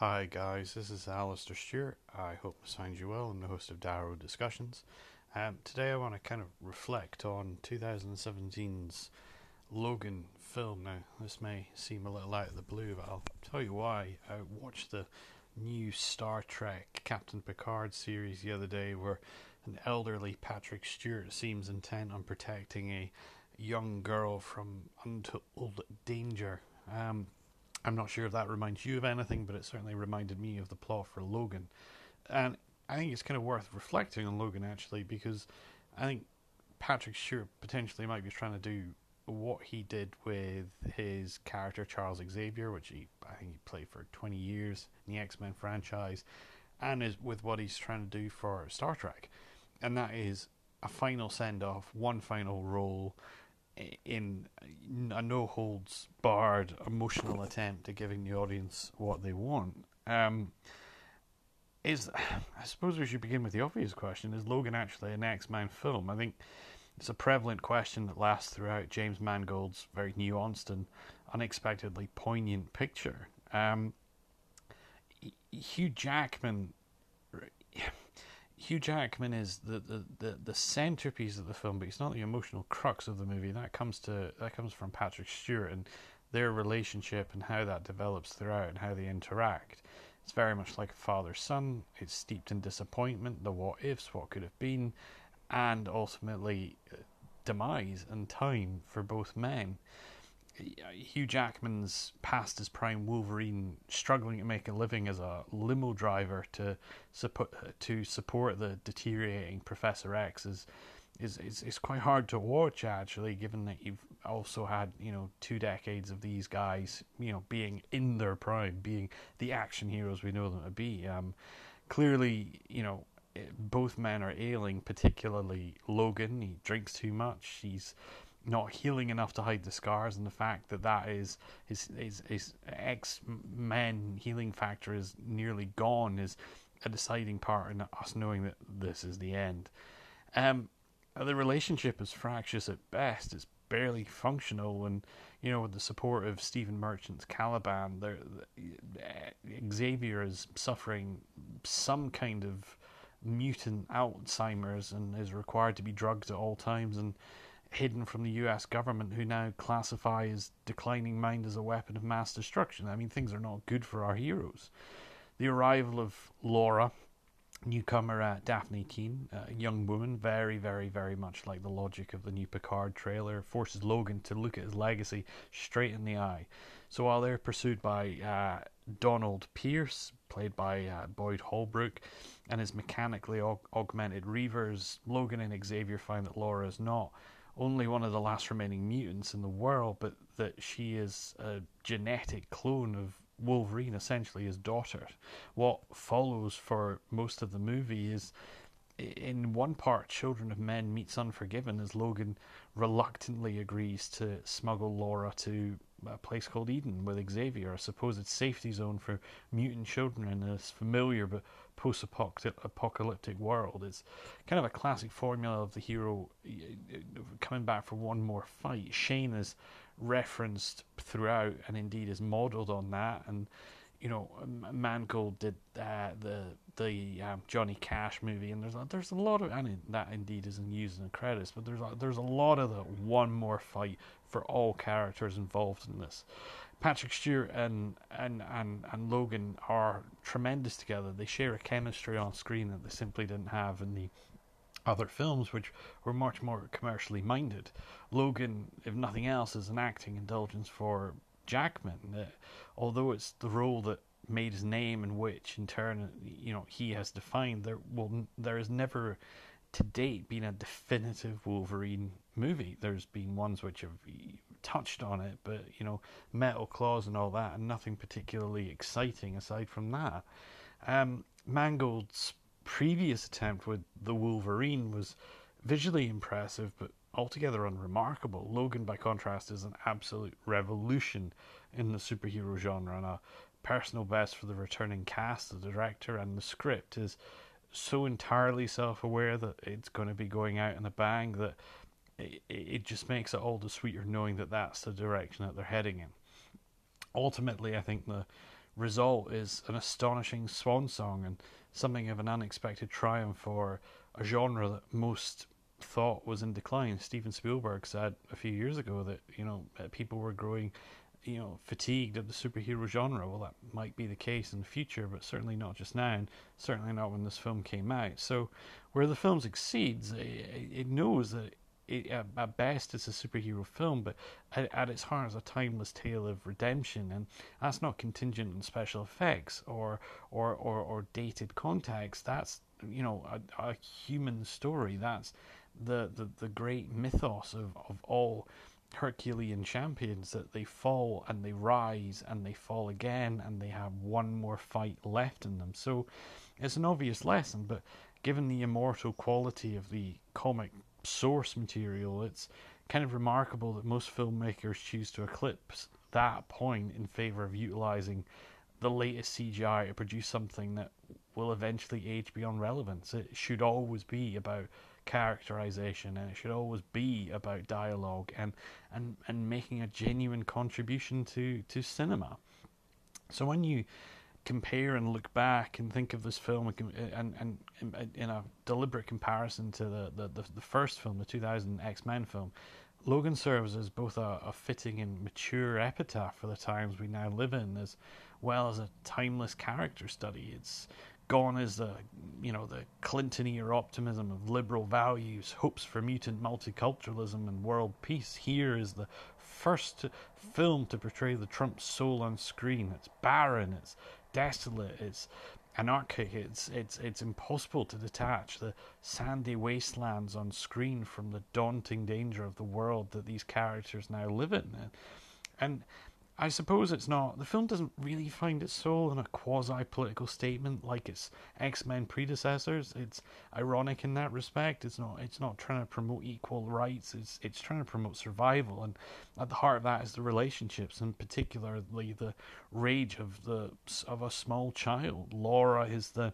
Hi guys, this is Alistair Stewart. I hope this finds you well. I'm the host of Darrow Discussions. Um, today I want to kind of reflect on 2017's Logan film. Now, this may seem a little out of the blue, but I'll tell you why. I watched the new Star Trek Captain Picard series the other day where an elderly Patrick Stewart seems intent on protecting a young girl from untold danger. Um, I'm not sure if that reminds you of anything, but it certainly reminded me of the plot for Logan. And I think it's kind of worth reflecting on Logan actually, because I think Patrick Stewart potentially might be trying to do what he did with his character Charles Xavier, which he I think he played for 20 years in the X Men franchise, and is with what he's trying to do for Star Trek, and that is a final send off, one final role in a no holds barred emotional attempt at giving the audience what they want. Um, is I suppose we should begin with the obvious question: Is Logan actually an X Men film? I think it's a prevalent question that lasts throughout James Mangold's very nuanced and unexpectedly poignant picture. Um, Hugh Jackman Hugh Jackman is the, the, the, the centerpiece of the film, but he's not the emotional crux of the movie. That comes to that comes from Patrick Stewart and their relationship and how that develops throughout and how they interact. It's very much like a father son. It's steeped in disappointment, the what ifs, what could have been, and ultimately uh, demise and time for both men. Hugh Jackman's past as Prime Wolverine, struggling to make a living as a limo driver to support to support the deteriorating Professor X is is is, is quite hard to watch actually, given that you've also had you know two decades of these guys you know being in their prime, being the action heroes we know them to be. Um, clearly, you know both men are ailing, particularly Logan. He drinks too much. He's not healing enough to hide the scars, and the fact that that is his his, his X Men healing factor is nearly gone is a deciding part in us knowing that this is the end. Um, the relationship is fractious at best. It's barely functional, and you know, with the support of Stephen Merchant's Caliban, there, Xavier is suffering some kind of mutant Alzheimer's and is required to be drugged at all times and hidden from the US government, who now classify his declining mind as a weapon of mass destruction. I mean, things are not good for our heroes. The arrival of Laura, newcomer uh, Dafne Keen, a young woman, very, very, very much like the logic of the new Picard trailer, forces Logan to look at his legacy straight in the eye. So while they're pursued by uh, Donald Pierce, played by uh, Boyd Holbrook, and his mechanically aug- augmented Reavers, Logan and Xavier find that Laura is not only one of the last remaining mutants in the world, but that she is a genetic clone of Wolverine, essentially his daughter. What follows for most of the movie is in one part, Children of Men meets Unforgiven as Logan reluctantly agrees to smuggle Laura to a place called Eden with Xavier, a supposed safety zone for mutant children in this familiar but post apocalyptic world. It's kind of a classic formula of the hero coming back for one more fight. Shane is referenced throughout and indeed is modeled on that. And, you know, Mangold did uh, the the um, Johnny Cash movie, and there's a, there's a lot of and that indeed isn't used in the credits, but there's a, there's a lot of the one more fight for all characters involved in this. Patrick Stewart and, and, and, and Logan are tremendous together. They share a chemistry on screen that they simply didn't have in the other films, which were much more commercially minded. Logan, if nothing else, is an acting indulgence for Jackman. Uh, although it's the role that made his name and which, in turn, you know, he has defined, there will there has never to date been a definitive Wolverine movie. There's been ones which have touched on it, but you know, metal claws and all that, and nothing particularly exciting aside from that. Um, Mangold's previous attempt with the Wolverine was visually impressive, but altogether unremarkable. Logan, by contrast, is an absolute revolution in the superhero genre, and a personal best for the returning cast, the director, and the script is so entirely self-aware that it's going to be going out in a bang that it, it just makes it all the sweeter knowing that that's the direction that they're heading in. Ultimately, I think the result is an astonishing swan song and something of an unexpected triumph for a genre that most thought was in decline. Steven Spielberg said a few years ago that you know people were growing, you know, fatigued of the superhero genre. Well, that might be the case in the future, but certainly not just now, and certainly not when this film came out. So, where the film succeeds, it, it knows that. It, uh, at best, it's a superhero film, but at, at its heart, it's a timeless tale of redemption, and that's not contingent on special effects or or, or, or dated context. That's you know a, a human story. That's the, the, the great mythos of, of all Herculean champions that they fall and they rise and they fall again and they have one more fight left in them. So it's an obvious lesson, but given the immortal quality of the comic source material, it's kind of remarkable that most filmmakers choose to eclipse that point in favor of utilizing the latest CGI to produce something that will eventually age beyond relevance. It should always be about characterization and it should always be about dialogue and, and, and making a genuine contribution to, to cinema. So when you compare and look back and think of this film and, and, and in a deliberate comparison to the, the, the, the first film, the 2000 X Men film, Logan serves as both a, a, fitting and mature epitaph for the times we now live in, as well as a timeless character study. It's gone is the you know the Clinton era optimism of liberal values, hopes for mutant multiculturalism and world peace. Here is the first film to portray the Trump soul on screen. It's barren, it's desolate, it's anarchic. It's it's it's impossible to detach the sandy wastelands on screen from the daunting danger of the world that these characters now live in, and I suppose it's not. The film doesn't really find its soul in a quasi political statement like its X Men predecessors. It's ironic in that respect. It's not. It's not trying to promote equal rights. It's it's trying to promote survival, and at the heart of that is the relationships, and particularly the rage of the of a small child. Laura is the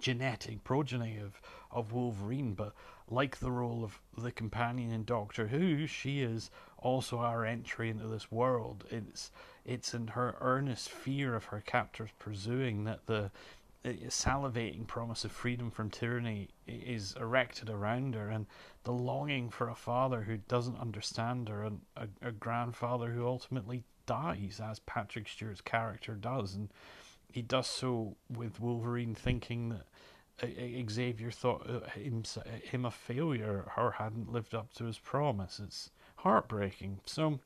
genetic progeny of of Wolverine, but like the role of the companion in Doctor Who, she is also our entry into this world. It's it's in her earnest fear of her captors pursuing that the salivating promise of freedom from tyranny is erected around her, and the longing for a father who doesn't understand her, and a, a grandfather who ultimately dies, as Patrick Stewart's character does, and he does so with Wolverine thinking that Xavier thought uh, him, him a failure or hadn't lived up to his promise. It's heartbreaking. So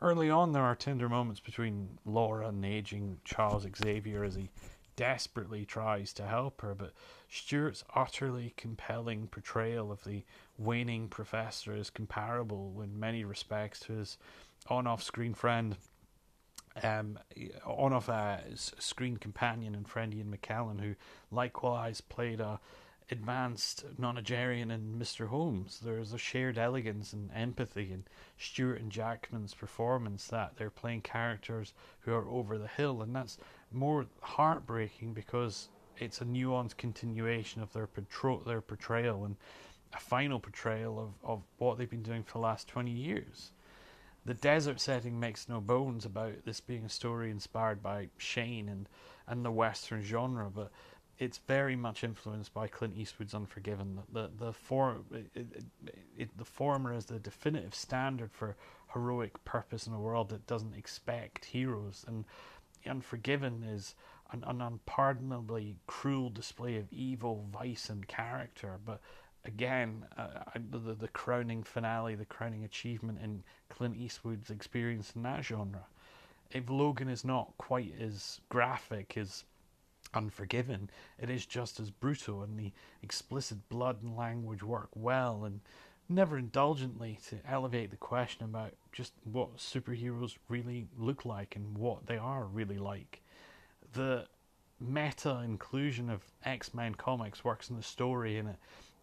early on, there are tender moments between Laura and aging Charles Xavier as he desperately tries to help her, but Stewart's utterly compelling portrayal of the waning professor is comparable in many respects to his on off screen friend um, on of a screen companion and friend Ian McKellen, who likewise played a advanced nonagerian in Mr. Holmes. There's a shared elegance and empathy in Stewart and Jackman's performance that they're playing characters who are over the hill, and that's more heartbreaking because it's a nuanced continuation of their portray- their portrayal and a final portrayal of, of what they've been doing for the last 20 years. The desert setting makes no bones about this being a story inspired by Shane and, and the Western genre, but it's very much influenced by Clint Eastwood's Unforgiven. The the it, it, it, the former is the definitive standard for heroic purpose in a world that doesn't expect heroes, and Unforgiven is an, an unpardonably cruel display of evil, vice, and character. But again, uh, the, the crowning finale, the crowning achievement in Clint Eastwood's experience in that genre. If Logan is not quite as graphic as Unforgiven, it is just as brutal, and the explicit blood and language work well and never indulgently to elevate the question about just what superheroes really look like and what they are really like. The meta inclusion of X Men comics works in the story, and it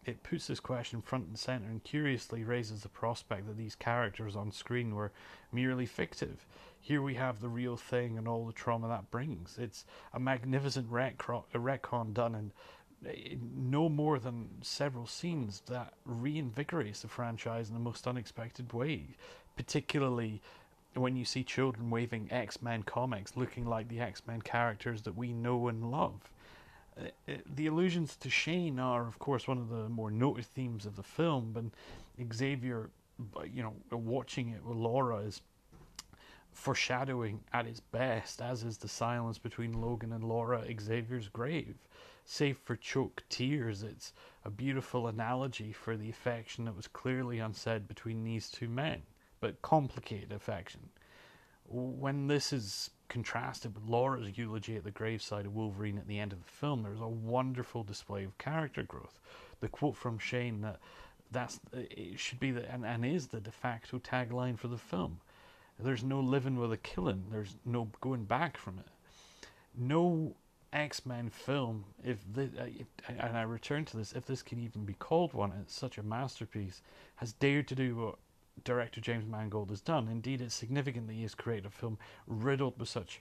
it puts this question front and center and curiously raises the prospect that these characters on screen were merely fictive. Here we have the real thing and all the trauma that brings. It's a magnificent retcon done in no more than several scenes that reinvigorates the franchise in the most unexpected way, particularly when you see children waving X Men comics looking like the X Men characters that we know and love. Uh, uh, the allusions to Shane are, of course, one of the more noted themes of the film, and Xavier, you know, watching it with Laura is foreshadowing at its best, as is the silence between Logan and Laura Xavier's grave. Save for choked tears, it's a beautiful analogy for the affection that was clearly unsaid between these two men, but complicated affection. When this is contrasted with Laura's eulogy at the graveside of Wolverine at the end of the film, there's a wonderful display of character growth. The quote from Shane that that's it should be the and, and is the de facto tagline for the film. There's no living with a killing. There's no going back from it. No X Men film, if, uh, if and I return to this, if this can even be called one, it's such a masterpiece, has dared to do what director James Mangold has done. Indeed, it's significant that he has created a film riddled with such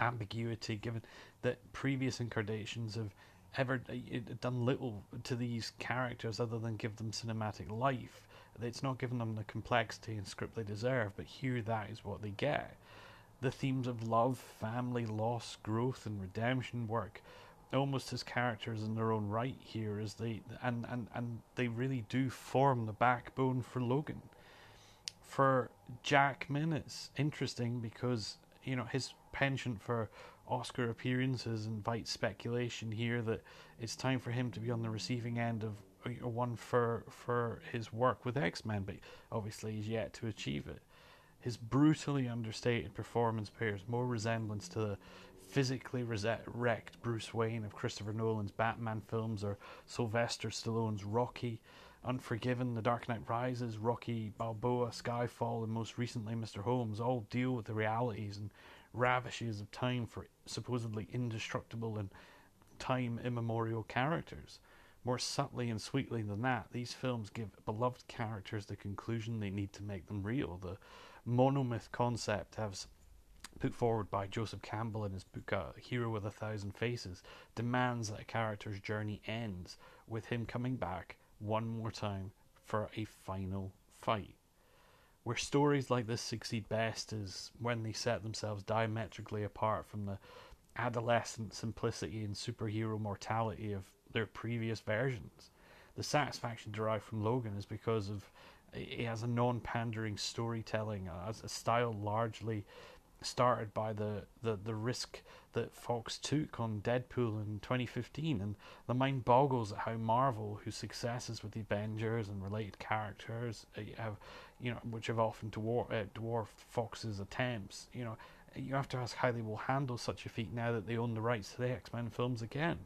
ambiguity, given that previous incarnations have ever uh, done little to these characters other than give them cinematic life. It's not giving them the complexity and script they deserve, but here that is what they get. The themes of love, family, loss, growth, and redemption work almost as characters in their own right here as they and, and, and they really do form the backbone for Logan. For Jackman it's interesting because, you know, his penchant for Oscar appearances invites speculation here that it's time for him to be on the receiving end of one for for his work with X Men, but obviously he's yet to achieve it. His brutally understated performance bears more resemblance to the physically wrecked Bruce Wayne of Christopher Nolan's Batman films or Sylvester Stallone's Rocky, Unforgiven, The Dark Knight Rises, Rocky Balboa, Skyfall, and most recently Mr. Holmes all deal with the realities and ravishes of time for supposedly indestructible and time immemorial characters. More subtly and sweetly than that, these films give beloved characters the conclusion they need to make them real. The monomyth concept, as put forward by Joseph Campbell in his book A Hero with a Thousand Faces, demands that a character's journey ends with him coming back one more time for a final fight. Where stories like this succeed best is when they set themselves diametrically apart from the adolescent simplicity and superhero mortality of their previous versions. The satisfaction derived from Logan is because of he has a non-pandering storytelling, a style largely started by the, the, the risk that Fox took on Deadpool in 2015, and the mind boggles at how Marvel, whose successes with the Avengers and related characters uh, have, you know, which have often dwarf, uh, dwarfed Fox's attempts, you know, you have to ask how they will handle such a feat now that they own the rights to the X Men films again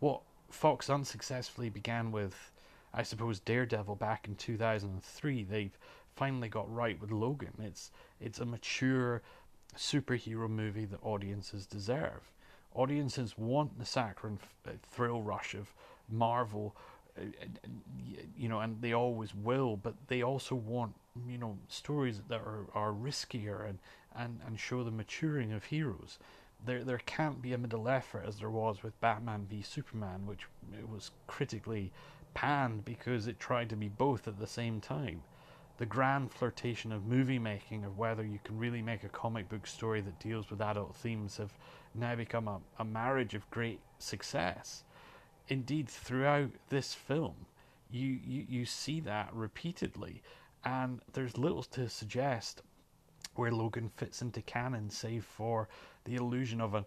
what Fox unsuccessfully began with, I suppose, Daredevil back in 2003, they've finally got right with Logan. It's it's a mature superhero movie that audiences deserve. Audiences want the saccharine uh, thrill rush of Marvel, uh, you know, and they always will. But they also want, you know, stories that are, are riskier and, and, and show the maturing of heroes there there can't be a middle effort as there was with Batman v Superman, which was critically panned because it tried to be both at the same time. The grand flirtation of movie making, of whether you can really make a comic book story that deals with adult themes, have now become a, a marriage of great success. Indeed, throughout this film, you, you, you see that repeatedly, and there's little to suggest where Logan fits into canon, save for the illusion of an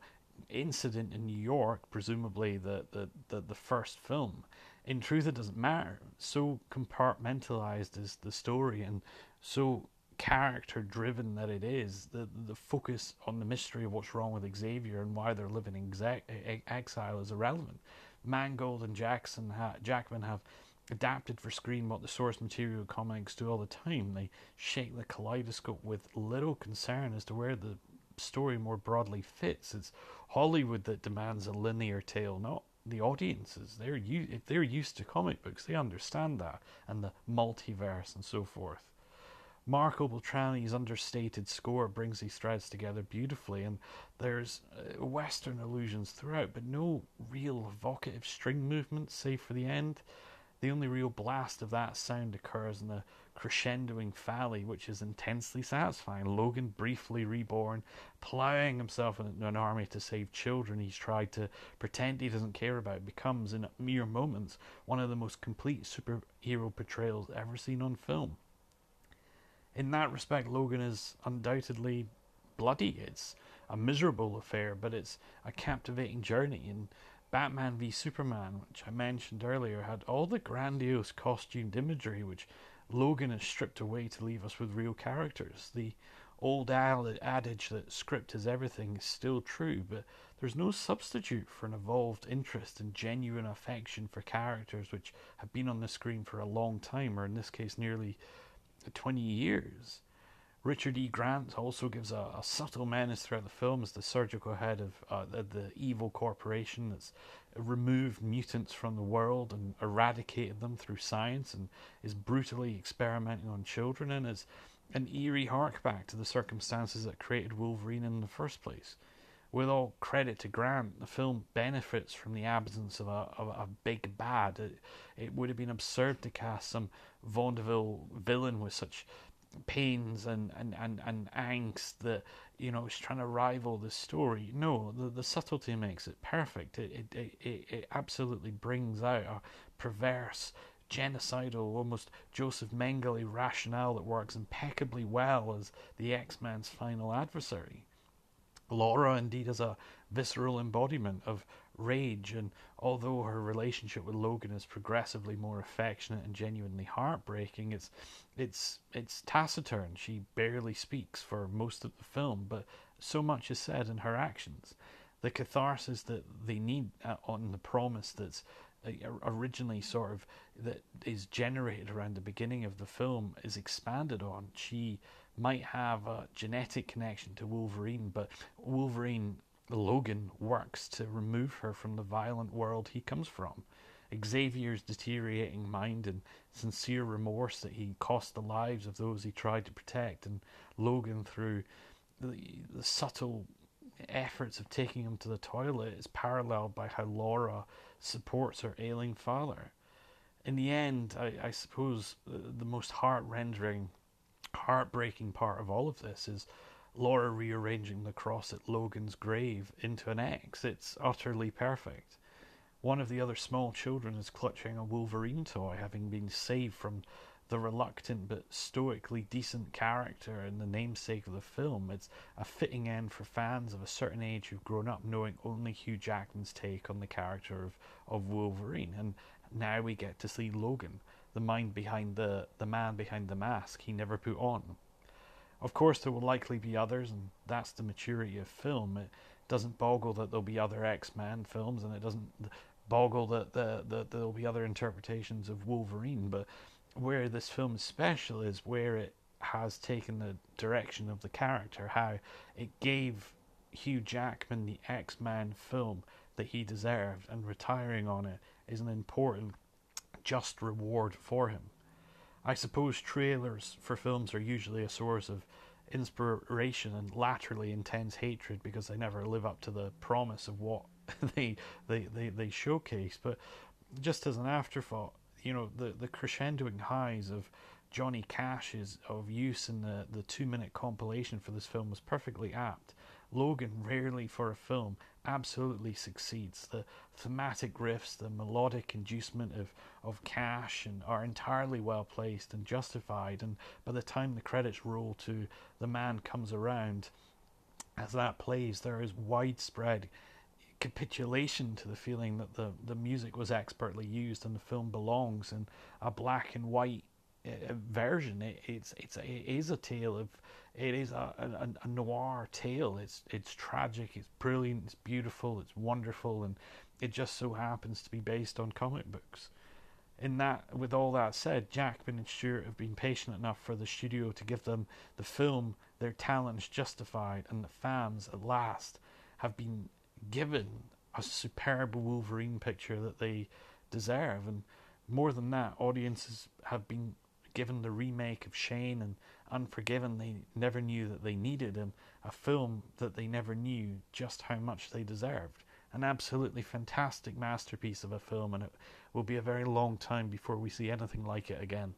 incident in New York, presumably the, the, the, the first film. In truth, it doesn't matter. So compartmentalized is the story and so character driven that it is, the, the focus on the mystery of what's wrong with Xavier and why they're living in exile is irrelevant. Mangold and Jackson ha- Jackman have adapted for screen what the source material comics do all the time. They shake the kaleidoscope with little concern as to where the story more broadly fits. It's Hollywood that demands a linear tale, not the audiences. They're if they're used to comic books, they understand that and the multiverse and so forth. Marco Beltrami's understated score brings these threads together beautifully, and there's uh, Western allusions throughout, but no real evocative string movements, save for the end. The only real blast of that sound occurs in the crescendoing finale, which is intensely satisfying. Logan, briefly reborn, ploughing himself into an army to save children he's tried to pretend he doesn't care about, becomes, in mere moments, one of the most complete superhero portrayals ever seen on film. In that respect, Logan is undoubtedly bloody. It's a miserable affair, but it's a captivating journey. And Batman v Superman, which I mentioned earlier, had all the grandiose costumed imagery which Logan is stripped away to leave us with real characters. The old adage that script is everything is still true, but there's no substitute for an evolved interest and genuine affection for characters which have been on the screen for a long time, or in this case, nearly 20 years. Richard E. Grant also gives a, a, subtle menace throughout the film as the surgical head of uh, the, the, evil corporation that's removed mutants from the world and eradicated them through science and is brutally experimenting on children and is an eerie hark back to the circumstances that created Wolverine in the first place. With all credit to Grant, the film benefits from the absence of a, of a big bad. It, it would have been absurd to cast some vaudeville villain with such pains and, and, and, and angst that you know is trying to rival the story. No, the, the subtlety makes it perfect. It, it it it absolutely brings out a perverse, genocidal, almost Joseph Mengele rationale that works impeccably well as the X Men's final adversary. Laura indeed has a visceral embodiment of rage, and although her relationship with Logan is progressively more affectionate and genuinely heartbreaking, it's it's it's taciturn. She barely speaks for most of the film, but so much is said in her actions. The catharsis that they need uh, on the promise that's uh, originally sort of that is generated around the beginning of the film is expanded on. She might have a genetic connection to Wolverine, but Wolverine Logan works to remove her from the violent world he comes from. Xavier's deteriorating mind and sincere remorse that he cost the lives of those he tried to protect, and Logan through the, the subtle efforts of taking him to the toilet is paralleled by how Laura supports her ailing father. In the end, I, I suppose the, the most heart rendering, heartbreaking part of all of this is Laura rearranging the cross at Logan's grave into an X. It's utterly perfect. One of the other small children is clutching a Wolverine toy, having been saved from the reluctant but stoically decent character and the namesake of the film. It's a fitting end for fans of a certain age who've grown up knowing only Hugh Jackman's take on the character of, of Wolverine. And now we get to see Logan, the mind behind the, the man behind the mask he never put on. Of course, there will likely be others, and that's the maturity of film. It doesn't boggle that there'll be other X Men films, and it doesn't boggle that, that, that there'll be other interpretations of Wolverine. But where this film is special is where it has taken the direction of the character, how it gave Hugh Jackman the X Men film that he deserved, and retiring on it is an important, just reward for him. I suppose trailers for films are usually a source of inspiration and laterally intense hatred because they never live up to the promise of what they they, they, they showcase. But just as an afterthought, you know, the, the crescendoing highs of Johnny Cash's of use in the, the two minute compilation for this film was perfectly apt. Logan rarely for a film absolutely succeeds. The thematic riffs, the melodic inducement of, of Cash and are entirely well placed and justified and by the time the credits roll to the man comes around as that plays there is widespread capitulation to the feeling that the, the music was expertly used and the film belongs in a black and white version. It, it's it's it is a tale of it is a, a, a, noir tale. It's it's tragic. It's brilliant. It's beautiful. It's wonderful, and it just so happens to be based on comic books. In that, with all that said, Jackman and Stewart have been patient enough for the studio to give them the film their talents justified, and the fans at last have been given a superb Wolverine picture that they deserve. And more than that, audiences have been given the remake of Shane and Unforgiven they never knew that they needed, and a film that they never knew just how much they deserved. An absolutely fantastic masterpiece of a film, and it will be a very long time before we see anything like it again.